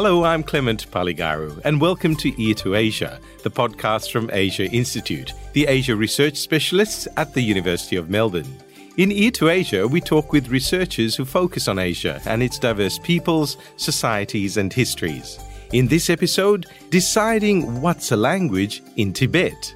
Hello, I'm Clement Paligaru, and welcome to Ear to Asia, the podcast from Asia Institute, the Asia research specialists at the University of Melbourne. In Ear to Asia, we talk with researchers who focus on Asia and its diverse peoples, societies, and histories. In this episode, deciding what's a language in Tibet.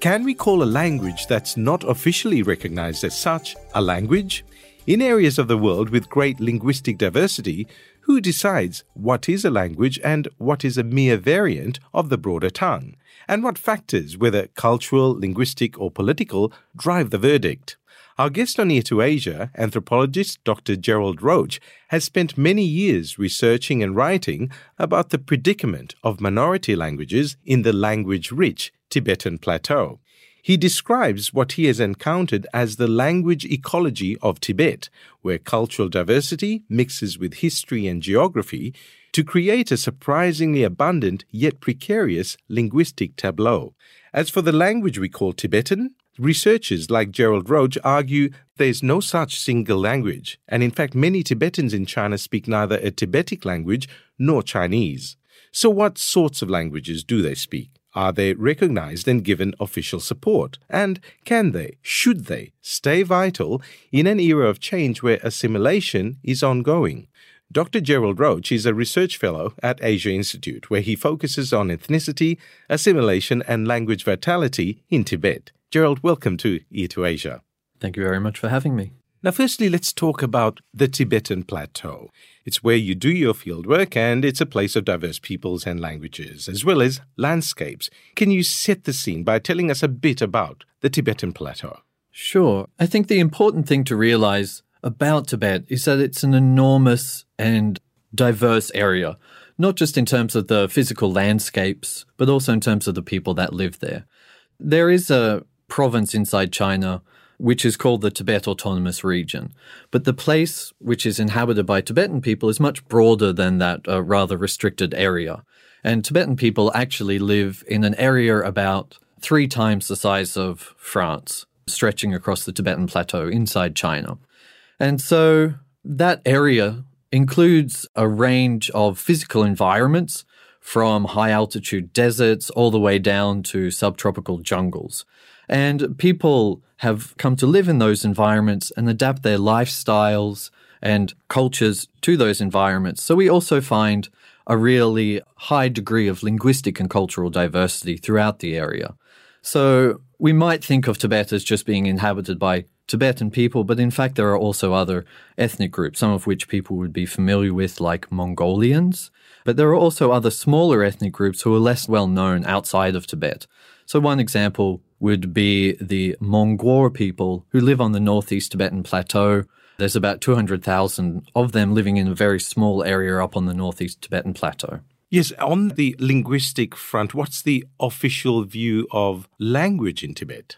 Can we call a language that's not officially recognized as such a language? In areas of the world with great linguistic diversity, who decides what is a language and what is a mere variant of the broader tongue? And what factors, whether cultural, linguistic, or political, drive the verdict? Our guest on Ear to Asia, anthropologist Dr. Gerald Roche, has spent many years researching and writing about the predicament of minority languages in the language rich Tibetan Plateau. He describes what he has encountered as the language ecology of Tibet, where cultural diversity mixes with history and geography to create a surprisingly abundant yet precarious linguistic tableau. As for the language we call Tibetan, researchers like Gerald Roche argue there is no such single language, and in fact, many Tibetans in China speak neither a Tibetic language nor Chinese. So, what sorts of languages do they speak? Are they recognized and given official support? And can they, should they, stay vital in an era of change where assimilation is ongoing? Dr. Gerald Roche is a research fellow at Asia Institute, where he focuses on ethnicity, assimilation, and language vitality in Tibet. Gerald, welcome to Ear to Asia. Thank you very much for having me. Now, firstly, let's talk about the Tibetan Plateau. It's where you do your fieldwork and it's a place of diverse peoples and languages, as well as landscapes. Can you set the scene by telling us a bit about the Tibetan Plateau? Sure. I think the important thing to realize about Tibet is that it's an enormous and diverse area, not just in terms of the physical landscapes, but also in terms of the people that live there. There is a province inside China which is called the Tibet Autonomous Region. But the place, which is inhabited by Tibetan people, is much broader than that uh, rather restricted area. And Tibetan people actually live in an area about three times the size of France, stretching across the Tibetan Plateau inside China. And so that area includes a range of physical environments from high altitude deserts all the way down to subtropical jungles. And people have come to live in those environments and adapt their lifestyles and cultures to those environments. So we also find a really high degree of linguistic and cultural diversity throughout the area. So we might think of Tibet as just being inhabited by Tibetan people, but in fact, there are also other ethnic groups, some of which people would be familiar with, like Mongolians. But there are also other smaller ethnic groups who are less well known outside of Tibet. So, one example would be the Mongol people who live on the northeast Tibetan plateau. There's about 200,000 of them living in a very small area up on the northeast Tibetan plateau. Yes, on the linguistic front, what's the official view of language in Tibet?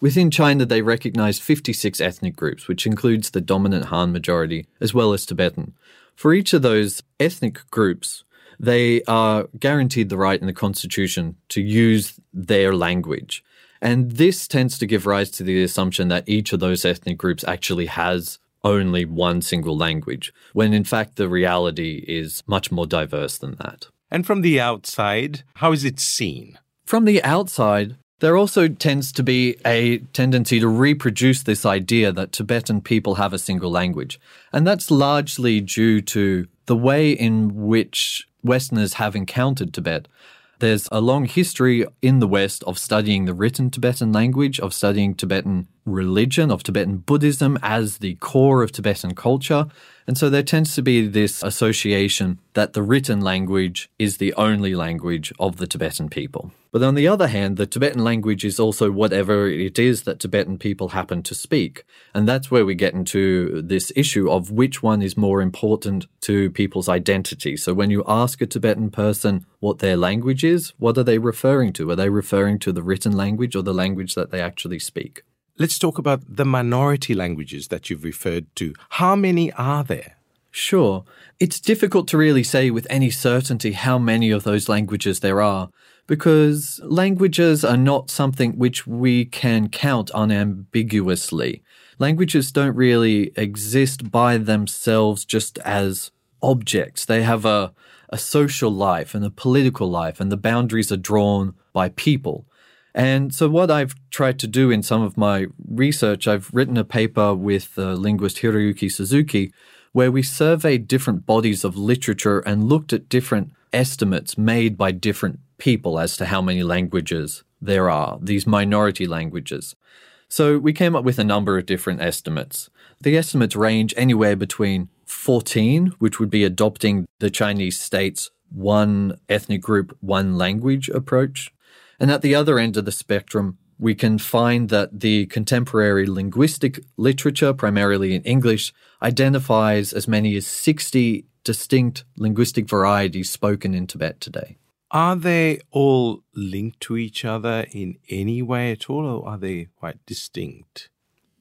Within China, they recognize 56 ethnic groups, which includes the dominant Han majority, as well as Tibetan. For each of those ethnic groups, they are guaranteed the right in the constitution to use their language. And this tends to give rise to the assumption that each of those ethnic groups actually has only one single language, when in fact the reality is much more diverse than that. And from the outside, how is it seen? From the outside, there also tends to be a tendency to reproduce this idea that Tibetan people have a single language. And that's largely due to the way in which Westerners have encountered Tibet. There's a long history in the West of studying the written Tibetan language, of studying Tibetan religion, of Tibetan Buddhism as the core of Tibetan culture. And so there tends to be this association that the written language is the only language of the Tibetan people. But on the other hand, the Tibetan language is also whatever it is that Tibetan people happen to speak. And that's where we get into this issue of which one is more important to people's identity. So when you ask a Tibetan person what their language is, what are they referring to? Are they referring to the written language or the language that they actually speak? Let's talk about the minority languages that you've referred to. How many are there? Sure. It's difficult to really say with any certainty how many of those languages there are because languages are not something which we can count unambiguously. languages don't really exist by themselves just as objects. They have a, a social life and a political life, and the boundaries are drawn by people. And so, what I've tried to do in some of my research, I've written a paper with the linguist Hiroyuki Suzuki, where we surveyed different bodies of literature and looked at different estimates made by different people as to how many languages there are, these minority languages. So, we came up with a number of different estimates. The estimates range anywhere between 14, which would be adopting the Chinese state's one ethnic group, one language approach, and at the other end of the spectrum, we can find that the contemporary linguistic literature, primarily in English, identifies as many as 60 distinct linguistic varieties spoken in Tibet today. Are they all linked to each other in any way at all, or are they quite distinct?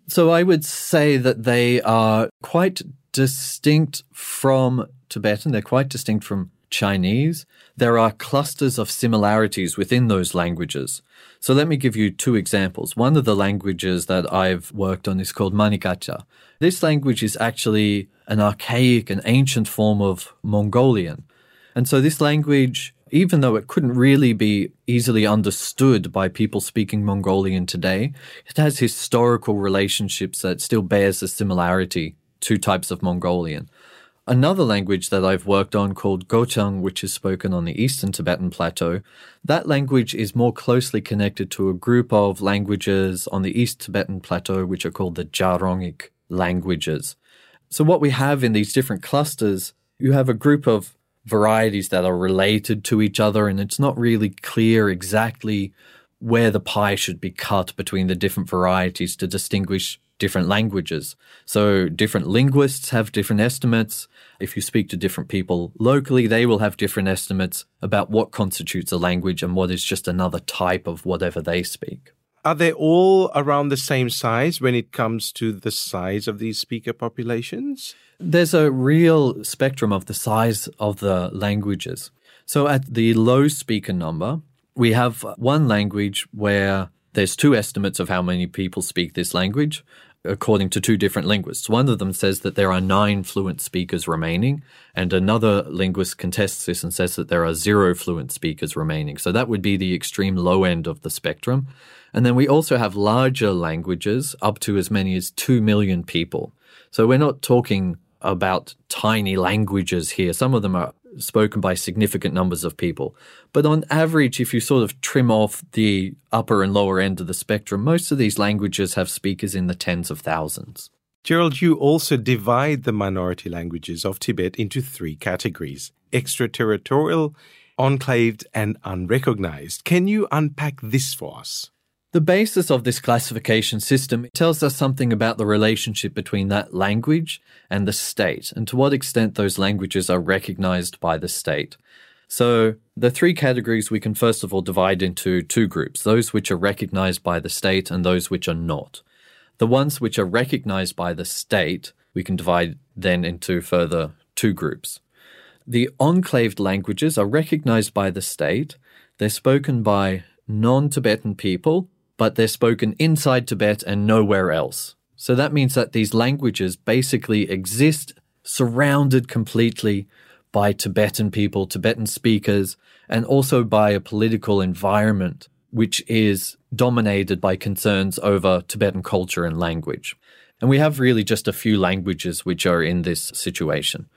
So I would say that they are quite distinct from Tibetan. They're quite distinct from Chinese, there are clusters of similarities within those languages. So let me give you two examples. One of the languages that I've worked on is called Manegacha. This language is actually an archaic and ancient form of Mongolian. And so this language, even though it couldn't really be easily understood by people speaking Mongolian today, it has historical relationships that still bears a similarity to types of Mongolian. Another language that I've worked on called Gochang, which is spoken on the eastern Tibetan plateau, that language is more closely connected to a group of languages on the east Tibetan plateau, which are called the Gyalrongic languages. So what we have in these different clusters, you have a group of varieties that are related to each other, and it's not really clear exactly where the pie should be cut between the different varieties to distinguish different languages. So different linguists have different estimates. If you speak to different people locally, they will have different estimates about what constitutes a language and what is just another type of whatever they speak. Are they all around the same size when it comes to the size of these speaker populations? There's a real spectrum of the size of the languages. So at the low speaker number, we have one language where there's two estimates of how many people speak this language according to two different linguists. One of them says that there are nine fluent speakers remaining, and another linguist contests this and says that there are zero fluent speakers remaining. So that would be the extreme low end of the spectrum. And then we also have larger languages up to as many as 2 million people. So we're not talking about tiny languages here. Some of them are spoken by significant numbers of people. But on average, if you sort of trim off the upper and lower end of the spectrum, most of these languages have speakers in the tens of thousands. Gerald, you also divide the minority languages of Tibet into three categories extraterritorial, enclaved, and unrecognized. Can you unpack this for us? The basis of this classification system tells us something about the relationship between that language and the state, and to what extent those languages are recognized by the state. So, the three categories we can first of all divide into two groups those which are recognized by the state and those which are not. The ones which are recognized by the state, we can divide then into further two groups. The enclaved languages are recognized by the state, they're spoken by non Tibetan people but they're spoken inside Tibet and nowhere else. So that means that these languages basically exist surrounded completely by Tibetan people, Tibetan speakers, and also by a political environment which is dominated by concerns over Tibetan culture and language. And we have really just a few languages which are in this situation.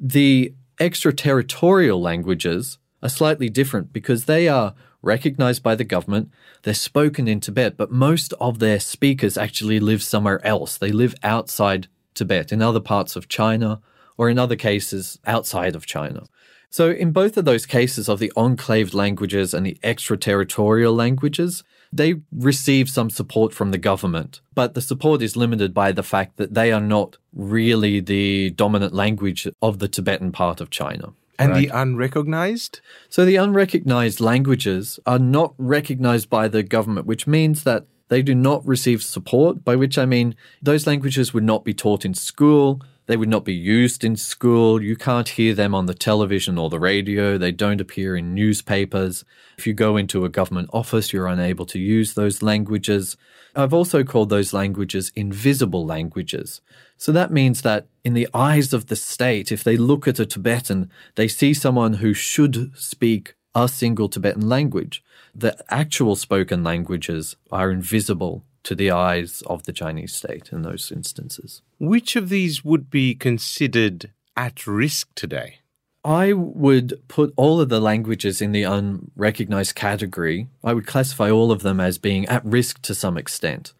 The extraterritorial languages are slightly different because they are recognized by the government. They're spoken in Tibet, but most of their speakers actually live somewhere else. They live outside Tibet, in other parts of China, or in other cases, outside of China. So, in both of those cases of the enclaved languages and the extraterritorial languages, they receive some support from the government, but the support is limited by the fact that they are not really the dominant language of the Tibetan part of China. And right. the unrecognized? So the unrecognized languages are not recognized by the government, which means that they do not receive support, by which I mean those languages would not be taught in school. They would not be used in school. You can't hear them on the television or the radio. They don't appear in newspapers. If you go into a government office, you're unable to use those languages. I've also called those languages invisible languages. So that means that in the eyes of the state, if they look at a Tibetan, they see someone who should speak a single Tibetan language. The actual spoken languages are invisible to the eyes of the Chinese state in those instances. Which of these would be considered at risk today? I would put all of the languages in the unrecognized category. I would classify all of them as being at risk to some extent.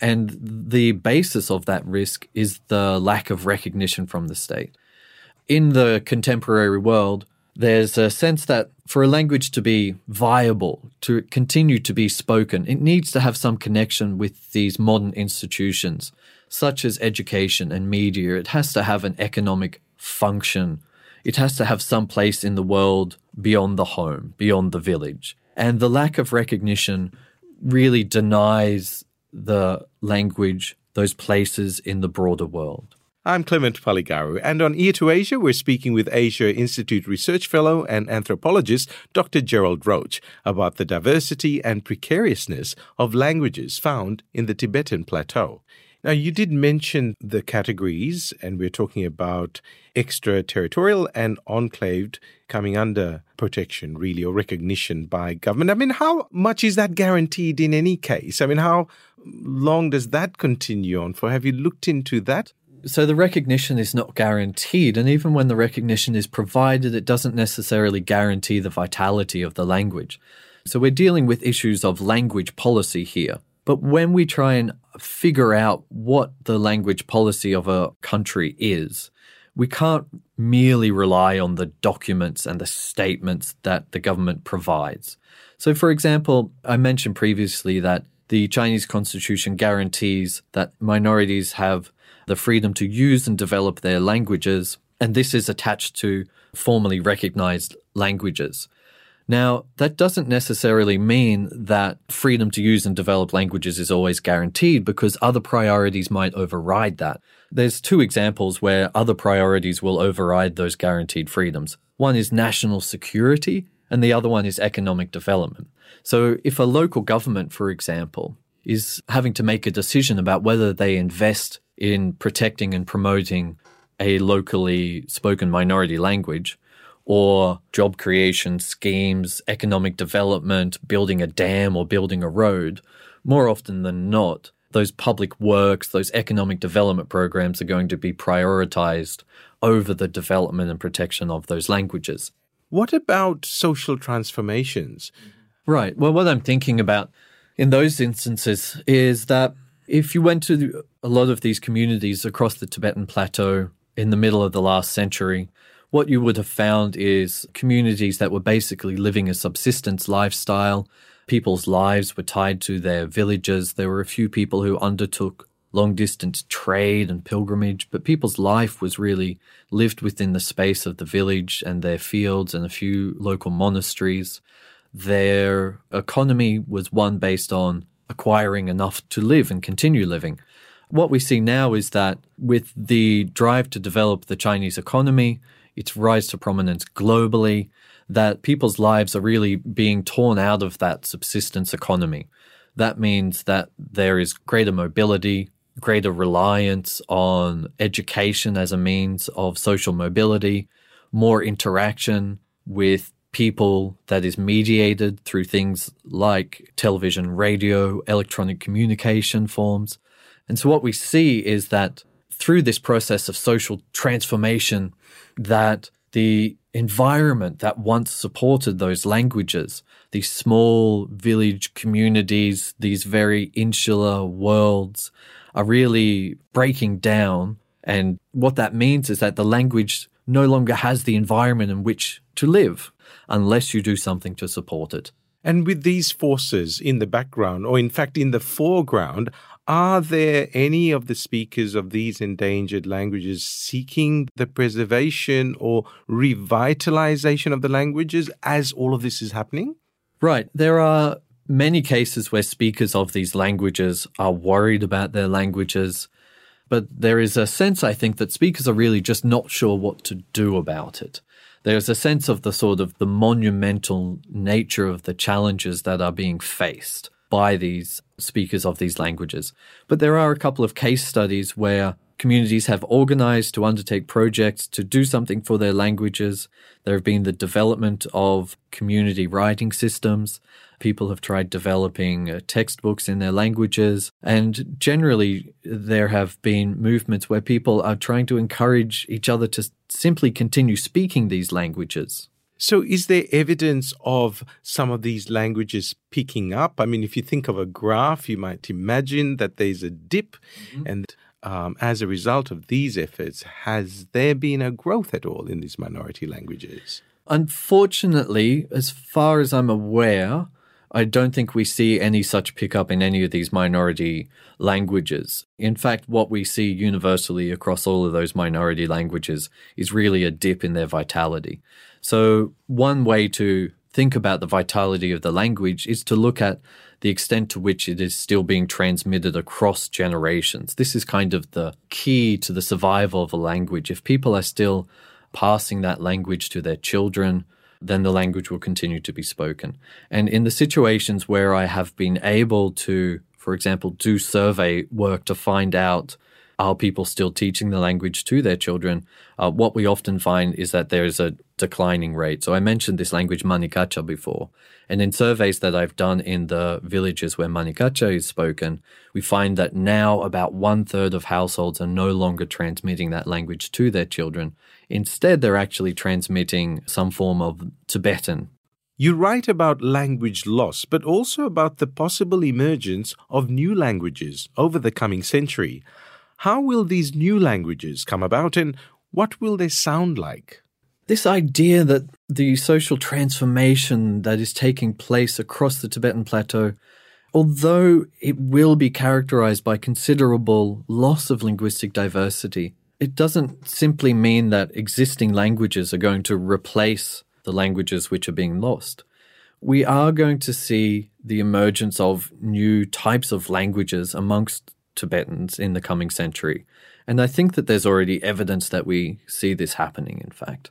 And the basis of that risk is the lack of recognition from the state. In the contemporary world, there's a sense that for a language to be viable, to continue to be spoken, it needs to have some connection with these modern institutions, such as education and media. It has to have an economic function. It has to have some place in the world beyond the home, beyond the village. And the lack of recognition really denies the language those places in the broader world. I'm Clement Paligaru, and on Ear to Asia, we're speaking with Asia Institute Research Fellow and anthropologist Dr. Gerald Roche about the diversity and precariousness of languages found in the Tibetan Plateau. Now, you did mention the categories, and we're talking about extraterritorial and enclaved coming under protection, really, or recognition by government. I mean, how much is that guaranteed in any case? I mean, how long does that continue on for? Have you looked into that? So the recognition is not guaranteed. And even when the recognition is provided, it doesn't necessarily guarantee the vitality of the language. So we're dealing with issues of language policy here. But when we try and figure out what the language policy of a country is, we can't merely rely on the documents and the statements that the government provides. So, for example, I mentioned previously that the Chinese constitution guarantees that minorities have the freedom to use and develop their languages, and this is attached to formally recognized languages. Now, that doesn't necessarily mean that freedom to use and develop languages is always guaranteed because other priorities might override that. There's two examples where other priorities will override those guaranteed freedoms. One is national security, and the other one is economic development. So, if a local government, for example, is having to make a decision about whether they invest in protecting and promoting a locally spoken minority language or job creation schemes, economic development, building a dam or building a road, more often than not, those public works, those economic development programs are going to be prioritized over the development and protection of those languages. What about social transformations? Right. Well, what I'm thinking about in those instances is that if you went to a lot of these communities across the Tibetan plateau in the middle of the last century, what you would have found is communities that were basically living a subsistence lifestyle. People's lives were tied to their villages. There were a few people who undertook long distance trade and pilgrimage, but people's life was really lived within the space of the village and their fields and a few local monasteries. Their economy was one based on acquiring enough to live and continue living. What we see now is that with the drive to develop the Chinese economy, its rise to prominence globally, that people's lives are really being torn out of that subsistence economy. That means that there is greater mobility, greater reliance on education as a means of social mobility, more interaction with people that is mediated through things like television, radio, electronic communication forms. And so what we see is that through this process of social transformation, that the environment that once supported those languages, these small village communities, these very insular worlds are really breaking down. And what that means is that the language no longer has the environment in which to live unless you do something to support it. And with these forces in the background, or in fact in the foreground, are there any of the speakers of these endangered languages seeking the preservation or revitalization of the languages as all of this is happening? Right. There are many cases where speakers of these languages are worried about their languages. But there is a sense, I think, that speakers are really just not sure what to do about it. There's a sense of the sort of the monumental nature of the challenges that are being faced by these speakers of these languages. But there are a couple of case studies where communities have organized to undertake projects to do something for their languages. There have been the development of community writing systems. People have tried developing uh, textbooks in their languages. And generally, there have been movements where people are trying to encourage each other to simply continue speaking these languages. So, is there evidence of some of these languages picking up? I mean, if you think of a graph, you might imagine that there's a dip. Mm-hmm. And um, as a result of these efforts, has there been a growth at all in these minority languages? Unfortunately, as far as I'm aware, I don't think we see any such pickup in any of these minority languages. In fact, what we see universally across all of those minority languages is really a dip in their vitality. So, one way to think about the vitality of the language is to look at the extent to which it is still being transmitted across generations. This is kind of the key to the survival of a language. If people are still passing that language to their children, then the language will continue to be spoken. And in the situations where I have been able to, for example, do survey work to find out are people still teaching the language to their children? Uh, what we often find is that there is a declining rate. So I mentioned this language Manegacha before. And in surveys that I've done in the villages where Manegacha is spoken, we find that now about one third of households are no longer transmitting that language to their children. Instead, they're actually transmitting some form of Tibetan. You write about language loss, but also about the possible emergence of new languages over the coming century. How will these new languages come about and what will they sound like? This idea that the social transformation that is taking place across the Tibetan plateau, although it will be characterized by considerable loss of linguistic diversity, it doesn't simply mean that existing languages are going to replace the languages which are being lost. We are going to see the emergence of new types of languages amongst Tibetans in the coming century. And I think that there's already evidence that we see this happening, in fact.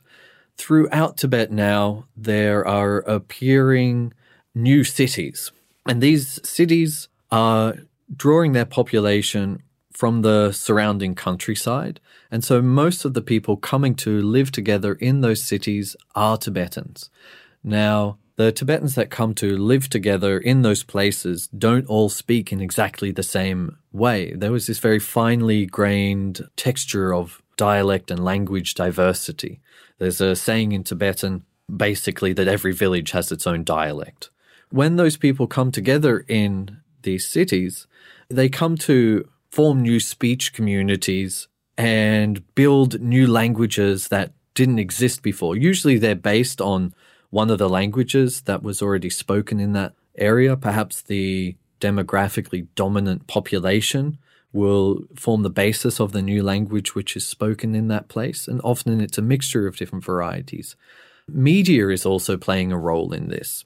Throughout Tibet now, there are appearing new cities. And these cities are drawing their population from the surrounding countryside. And so most of the people coming to live together in those cities are Tibetans. Now, the Tibetans that come to live together in those places don't all speak in exactly the same way. There was this very finely grained texture of dialect and language diversity. There's a saying in Tibetan basically that every village has its own dialect. When those people come together in these cities, they come to form new speech communities and build new languages that didn't exist before. Usually they're based on one of the languages that was already spoken in that area. Perhaps the demographically dominant population will form the basis of the new language which is spoken in that place. And often it's a mixture of different varieties. Media is also playing a role in this.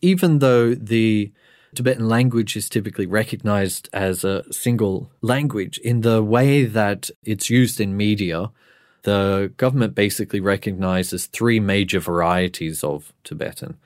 Even though the Tibetan language is typically recognized as a single language, in the way that it's used in media, the government basically recognizes three major varieties of Tibetan.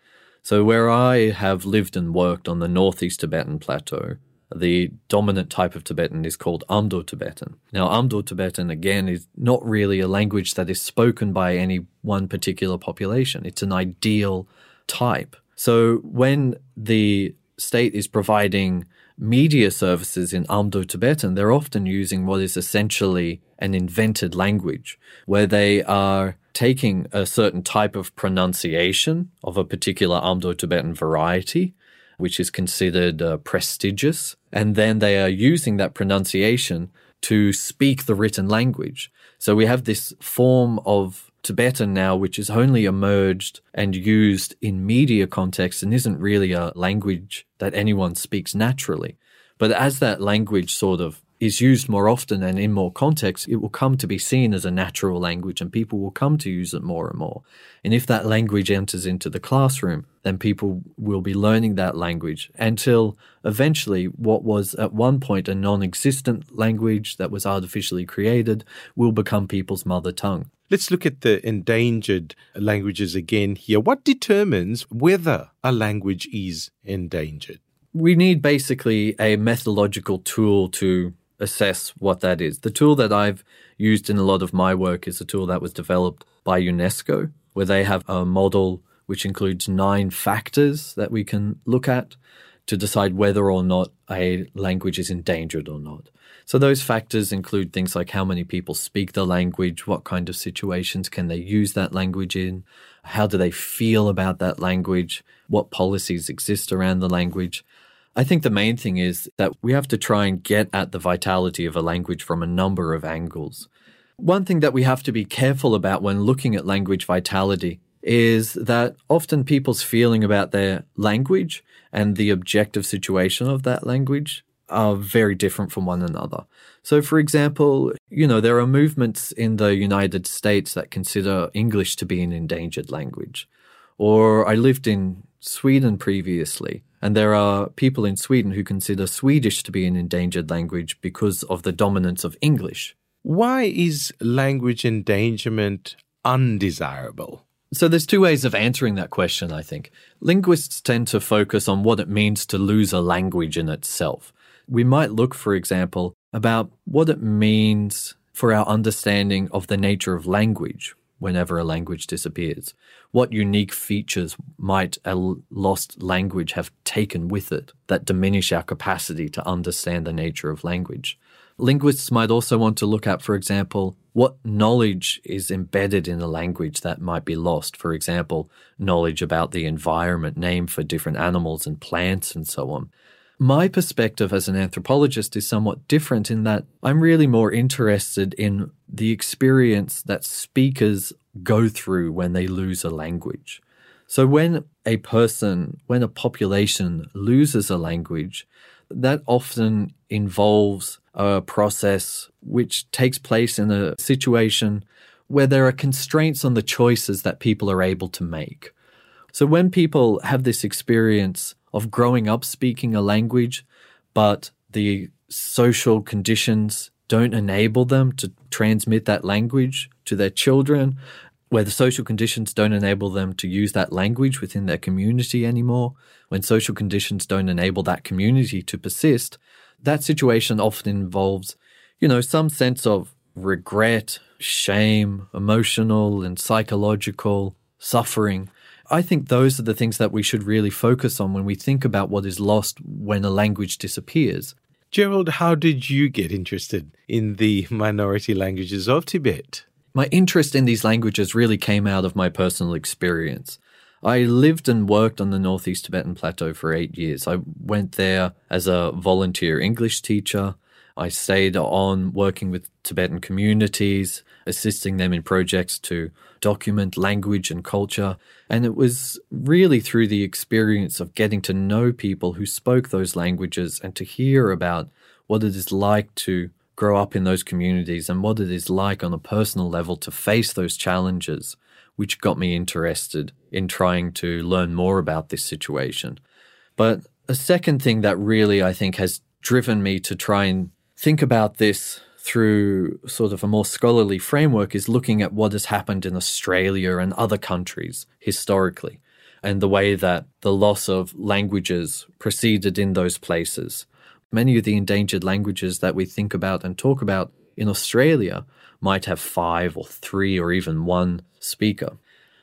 So, where I have lived and worked on the northeast Tibetan plateau, the dominant type of Tibetan is called Amdo Tibetan. Now, Amdo Tibetan, again, is not really a language that is spoken by any one particular population. It's an ideal type. So, when the state is providing media services in Amdo Tibetan, they're often using what is essentially an invented language, where they are taking a certain type of pronunciation of a particular Amdo Tibetan variety, which is considered uh, prestigious, and then they are using that pronunciation to speak the written language. So we have this form of Tibetan now, which has only emerged and used in media context and isn't really a language that anyone speaks naturally. But as that language sort of is used more often and in more context, it will come to be seen as a natural language and people will come to use it more and more. And if that language enters into the classroom, then people will be learning that language until eventually what was at one point a non existent language that was artificially created will become people's mother tongue. Let's look at the endangered languages again here. What determines whether a language is endangered? We need basically a methodological tool to assess what that is. The tool that I've used in a lot of my work is a tool that was developed by UNESCO, where they have a model which includes nine factors that we can look at to decide whether or not a language is endangered or not. So those factors include things like how many people speak the language, what kind of situations can they use that language in, how do they feel about that language, what policies exist around the language. I think the main thing is that we have to try and get at the vitality of a language from a number of angles. One thing that we have to be careful about when looking at language vitality is that often people's feeling about their language and the objective situation of that language are very different from one another. So, for example, you know, there are movements in the United States that consider English to be an endangered language. Or I lived in Sweden previously, and there are people in Sweden who consider Swedish to be an endangered language because of the dominance of English. Why is language endangerment undesirable? So there's two ways of answering that question, I think. Linguists tend to focus on what it means to lose a language in itself. We might look, for example, about what it means for our understanding of the nature of language whenever a language disappears. What unique features might a lost language have taken with it that diminish our capacity to understand the nature of language? Linguists might also want to look at, for example, what knowledge is embedded in a language that might be lost. For example, knowledge about the environment, name for different animals and plants and so on. My perspective as an anthropologist is somewhat different in that I'm really more interested in the experience that speakers go through when they lose a language. So, when a person, when a population loses a language, that often involves a process which takes place in a situation where there are constraints on the choices that people are able to make. So, when people have this experience of growing up speaking a language, but the social conditions don't enable them to transmit that language to their children, where the social conditions don't enable them to use that language within their community anymore, when social conditions don't enable that community to persist, that situation often involves, you know, some sense of regret, shame, emotional and psychological suffering I think those are the things that we should really focus on when we think about what is lost when a language disappears. Gerald, how did you get interested in the minority languages of Tibet? My interest in these languages really came out of my personal experience. I lived and worked on the Northeast Tibetan Plateau for eight years. I went there as a volunteer English teacher. I stayed on working with Tibetan communities, assisting them in projects to document language and culture. And it was really through the experience of getting to know people who spoke those languages and to hear about what it is like to grow up in those communities and what it is like on a personal level to face those challenges, which got me interested in trying to learn more about this situation. But a second thing that really I think has driven me to try and think about this through sort of a more scholarly framework is looking at what has happened in Australia and other countries historically and the way that the loss of languages proceeded in those places. Many of the endangered languages that we think about and talk about in Australia might have five or three or even one speaker.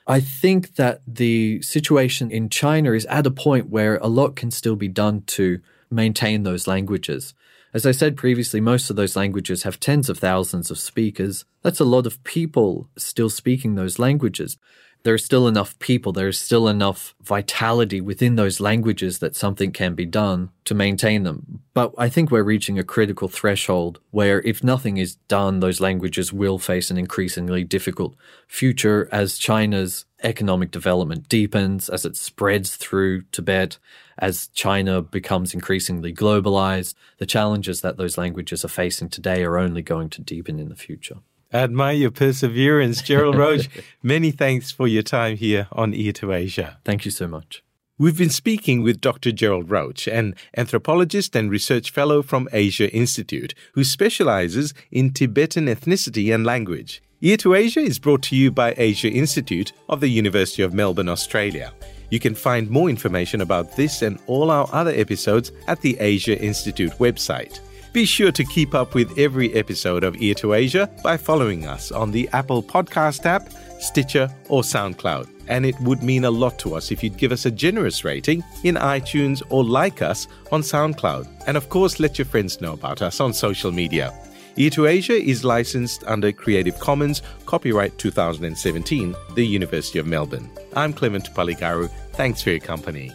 I think that the situation in China is at a point where a lot can still be done to maintain those languages. As I said previously, most of those languages have tens of thousands of speakers. That's a lot of people still speaking those languages. There are still enough people, there is still enough vitality within those languages that something can be done to maintain them. But I think we're reaching a critical threshold where if nothing is done, those languages will face an increasingly difficult future as China's economic development deepens, as it spreads through Tibet, as China becomes increasingly globalized. The challenges that those languages are facing today are only going to deepen in the future. Admire your perseverance, Gerald Roche. Many thanks for your time here on Ear to Asia. Thank you so much. We've been speaking with Dr. Gerald Roche, an anthropologist and research fellow from Asia Institute, who specializes in Tibetan ethnicity and language. Ear to Asia is brought to you by Asia Institute of the University of Melbourne, Australia. You can find more information about this and all our other episodes at the Asia Institute website. Be sure to keep up with every episode of Ear to Asia by following us on the Apple Podcast app, Stitcher, or SoundCloud. And it would mean a lot to us if you'd give us a generous rating in iTunes or like us on SoundCloud. And of course, let your friends know about us on social media. Ear to Asia is licensed under Creative Commons, copyright 2017, the University of Melbourne. I'm Clement Paligaru. Thanks for your company.